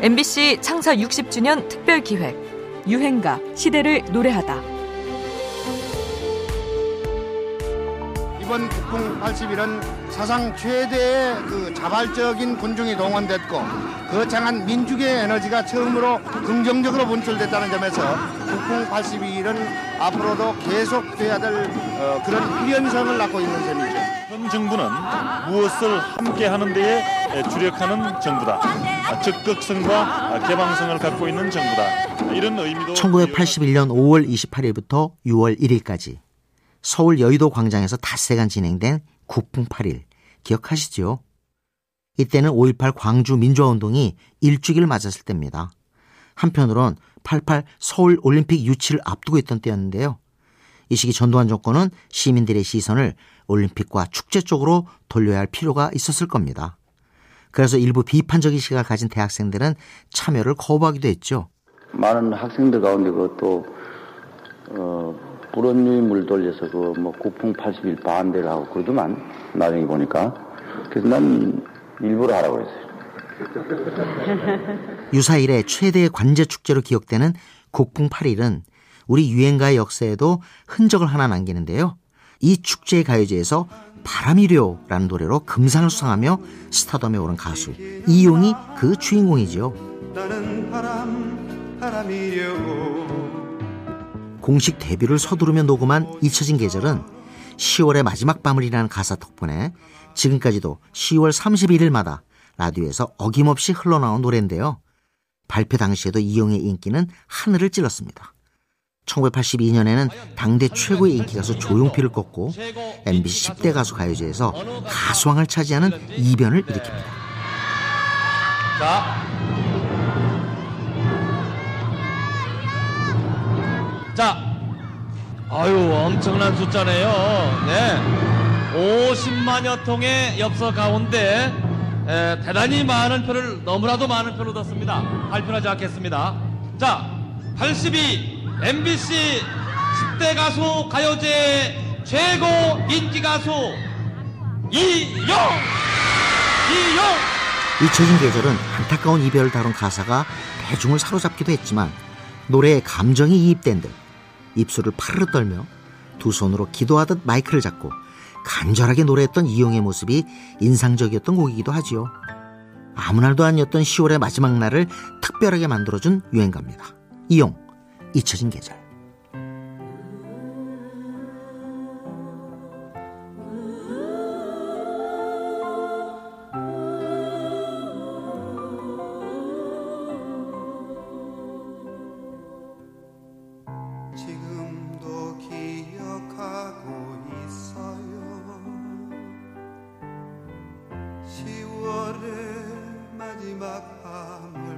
MBC 창사 60주년 특별 기획 유행가 시대를 노래하다. 이번 국풍 80일은 사상 최대의 그 자발적인 군중이 동원됐고 거창한 민족의 에너지가 처음으로 긍정적으로 분출됐다는 점에서 국풍 82일은 앞으로도 계속돼야 될 어, 그런 필연성을 낳고 있는 셈이죠. 현 정부는 무엇을 함께 하는 데에 주력하는 정부다. 적극성과 개방성을 갖고 있는 정부다. 이런 의미도 1981년 5월 28일부터 6월 1일까지 서울 여의도 광장에서 닷새간 진행된 국풍 8일 기억하시죠? 이때는 5.18 광주 민주화운동이 일주기를 맞았을 때입니다. 한편으론 88 서울 올림픽 유치를 앞두고 있던 때였는데요. 이 시기 전두환 정권은 시민들의 시선을 올림픽과 축제 쪽으로 돌려야 할 필요가 있었을 겁니다. 그래서 일부 비판적인 시각을 가진 대학생들은 참여를 거부하기도 했죠. 많은 학생들 가운데 그것도 어, 불온유물 돌려서 그 뭐 국풍 80일 반대를 하고 그러더만 나중에 보니까 그래서 난 일부러 하라고 했어요. 유사 일의 최대의 관제 축제로 기억되는 국풍 8일은 우리 유행가의 역사에도 흔적을 하나 남기는데요. 이 축제의 가요제에서 바람이려라는 노래로 금상을 수상하며 스타덤에 오른 가수 이용이 그 주인공이죠. 나는 바람 공식 데뷔를 서두르며 녹음한 잊혀진 계절은 10월의 마지막 밤을이라는 가사 덕분에 지금까지도 10월 31일마다 라디오에서 어김없이 흘러나온 노래인데요. 발표 당시에도 이용의 인기는 하늘을 찔렀습니다. 1982년에는 당대 최고의 인기 가수 조용필을 꺾고 MBC 10대 가수 가요제에서 가수왕을 차지하는 이변을 일으킵니다. 자. 자. 아유, 엄청난 숫자네요. 네. 50만여 통의 엽서 가운데 에, 대단히 많은 표를 너무나도 많은 표를 얻었습니다. 발표하지 않겠습니다. 자, 82 MBC 10대 가수 가요제 최고 인기 가수 이용! 이용! 잊혀진 계절은 안타까운 이별을 다룬 가사가 대중을 사로잡기도 했지만 노래에 감정이 이입된 듯 입술을 파르르 떨며 두 손으로 기도하듯 마이크를 잡고 간절하게 노래했던 이용의 모습이 인상적이었던 곡이기도 하지요. 아무 날도 아니었던 10월의 마지막 날을 특별하게 만들어준 유행가입니다. 이용, 잊혀진 계절. 지금도 기억하고 있어요 10월의 마지막 밤을